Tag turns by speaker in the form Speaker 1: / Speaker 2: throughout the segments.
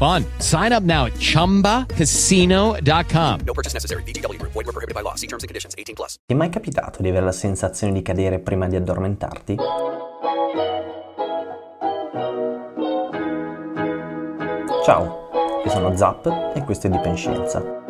Speaker 1: fun. Sign up now at ChumbaCasino.com.
Speaker 2: No purchase necessary. BGW. Void were prohibited by law. See terms and conditions. 18 plus.
Speaker 3: Ti è mai capitato di avere la sensazione di cadere prima di addormentarti? Ciao, io sono Zap e questo è Dipenscienza.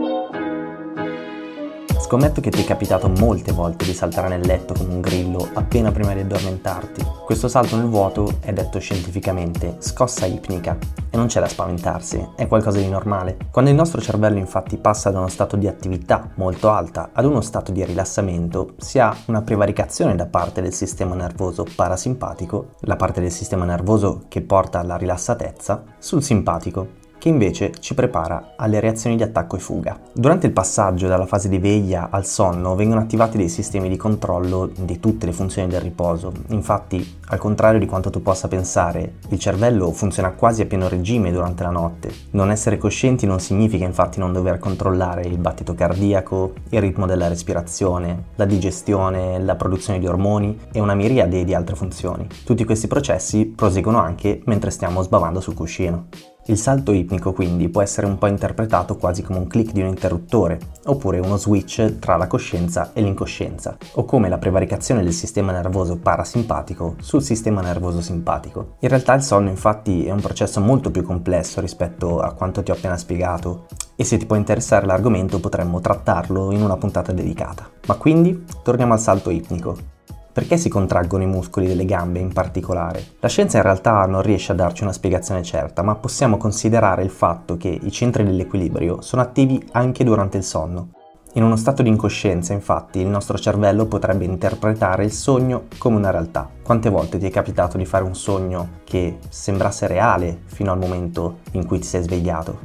Speaker 3: Scommetto che ti è capitato molte volte di saltare nel letto come un grillo appena prima di addormentarti. Questo salto nel vuoto è detto scientificamente scossa ipnica e non c'è da spaventarsi, è qualcosa di normale. Quando il nostro cervello infatti passa da uno stato di attività molto alta ad uno stato di rilassamento, si ha una prevaricazione da parte del sistema nervoso parasimpatico, la parte del sistema nervoso che porta alla rilassatezza, sul simpatico, che invece ci prepara alle reazioni di attacco e fuga. Durante il passaggio dalla fase di veglia al sonno vengono attivati dei sistemi di controllo di tutte le funzioni del riposo. Infatti, al contrario di quanto tu possa pensare, il cervello funziona quasi a pieno regime durante la notte. Non essere coscienti non significa infatti non dover controllare il battito cardiaco, il ritmo della respirazione, la digestione, la produzione di ormoni e una miriade di altre funzioni. Tutti questi processi proseguono anche mentre stiamo sbavando sul cuscino. Il salto ipnico quindi può essere un po' interpretato quasi come un click di un interruttore, oppure uno switch tra la coscienza e l'incoscienza, o come la prevaricazione del sistema nervoso parasimpatico sul sistema nervoso simpatico. In realtà il sonno infatti è un processo molto più complesso rispetto a quanto ti ho appena spiegato, e se ti può interessare l'argomento potremmo trattarlo in una puntata dedicata. Ma quindi torniamo al salto ipnico. Perché si contraggono i muscoli delle gambe in particolare? La scienza in realtà non riesce a darci una spiegazione certa, ma possiamo considerare il fatto che i centri dell'equilibrio sono attivi anche durante il sonno. In uno stato di incoscienza, infatti, il nostro cervello potrebbe interpretare il sogno come una realtà. Quante volte ti è capitato di fare un sogno che sembrasse reale fino al momento in cui ti sei svegliato?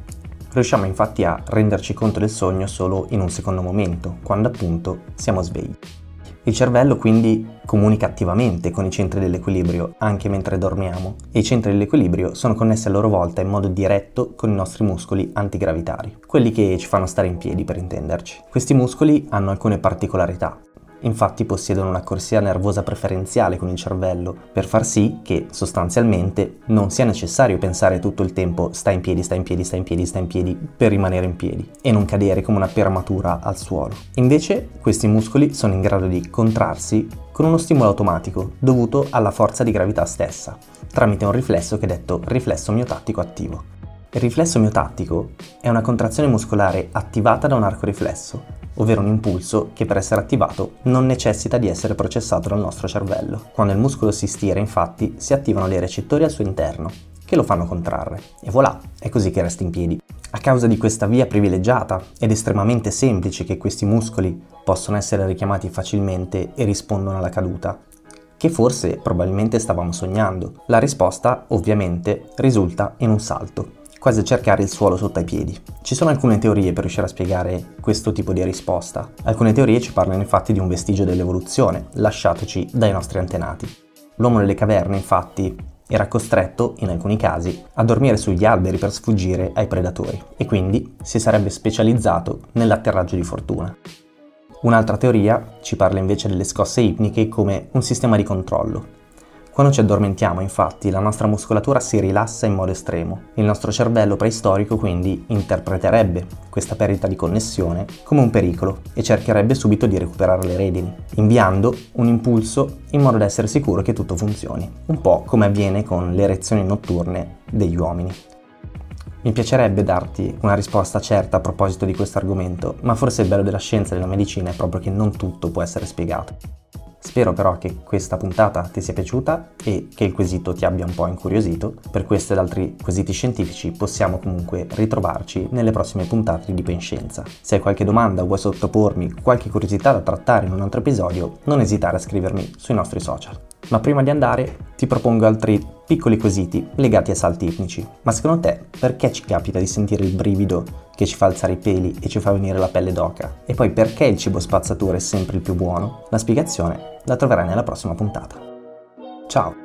Speaker 3: Riusciamo infatti a renderci conto del sogno solo in un secondo momento, quando appunto siamo svegli. Il cervello quindi comunica attivamente con i centri dell'equilibrio anche mentre dormiamo e i centri dell'equilibrio sono connessi a loro volta in modo diretto con i nostri muscoli antigravitari, quelli che ci fanno stare in piedi per intenderci. Questi muscoli hanno alcune particolarità infatti possiedono una corsia nervosa preferenziale con il cervello, per far sì che sostanzialmente non sia necessario pensare tutto il tempo sta in piedi, sta in piedi, sta in piedi, sta in piedi per rimanere in piedi e non cadere come una permatura al suolo. Invece questi muscoli sono in grado di contrarsi con uno stimolo automatico dovuto alla forza di gravità stessa, tramite un riflesso che è detto riflesso miotattico attivo. Il riflesso miotattico è una contrazione muscolare attivata da un arco riflesso, ovvero un impulso che per essere attivato non necessita di essere processato dal nostro cervello. Quando il muscolo si stira, infatti, si attivano dei recettori al suo interno, che lo fanno contrarre. E voilà, è così che resta in piedi. A causa di questa via privilegiata ed estremamente semplice che questi muscoli possono essere richiamati facilmente e rispondono alla caduta, che forse probabilmente stavamo sognando. La risposta, ovviamente, risulta in un salto quasi a cercare il suolo sotto ai piedi. Ci sono alcune teorie per riuscire a spiegare questo tipo di risposta. Alcune teorie ci parlano infatti di un vestigio dell'evoluzione, lasciatoci dai nostri antenati. L'uomo nelle caverne, infatti, era costretto, in alcuni casi, a dormire sugli alberi per sfuggire ai predatori e quindi si sarebbe specializzato nell'atterraggio di fortuna. Un'altra teoria ci parla invece delle scosse ipniche come un sistema di controllo, quando ci addormentiamo, infatti, la nostra muscolatura si rilassa in modo estremo. Il nostro cervello preistorico quindi interpreterebbe questa perdita di connessione come un pericolo e cercherebbe subito di recuperare le redini, inviando un impulso in modo da essere sicuro che tutto funzioni, un po' come avviene con le erezioni notturne degli uomini. Mi piacerebbe darti una risposta certa a proposito di questo argomento, ma forse il bello della scienza e della medicina è proprio che non tutto può essere spiegato. Spero però che questa puntata ti sia piaciuta e che il quesito ti abbia un po' incuriosito. Per questo ed altri quesiti scientifici possiamo comunque ritrovarci nelle prossime puntate di Penscienza. Se hai qualche domanda o vuoi sottopormi qualche curiosità da trattare in un altro episodio, non esitare a scrivermi sui nostri social. Ma prima di andare ti propongo altri piccoli quesiti legati ai salti ipnici. Ma secondo te perché ci capita di sentire il brivido che ci fa alzare i peli e ci fa venire la pelle d'oca? E poi perché il cibo spazzatura è sempre il più buono? La spiegazione la troverai nella prossima puntata. Ciao!